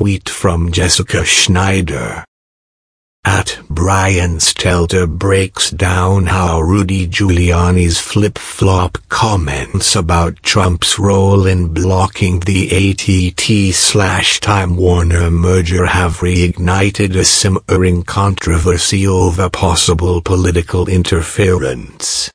tweet from Jessica Schneider. At Brian Stelter breaks down how Rudy Giuliani's flip-flop comments about Trump's role in blocking the ATT slash Time Warner merger have reignited a simmering controversy over possible political interference.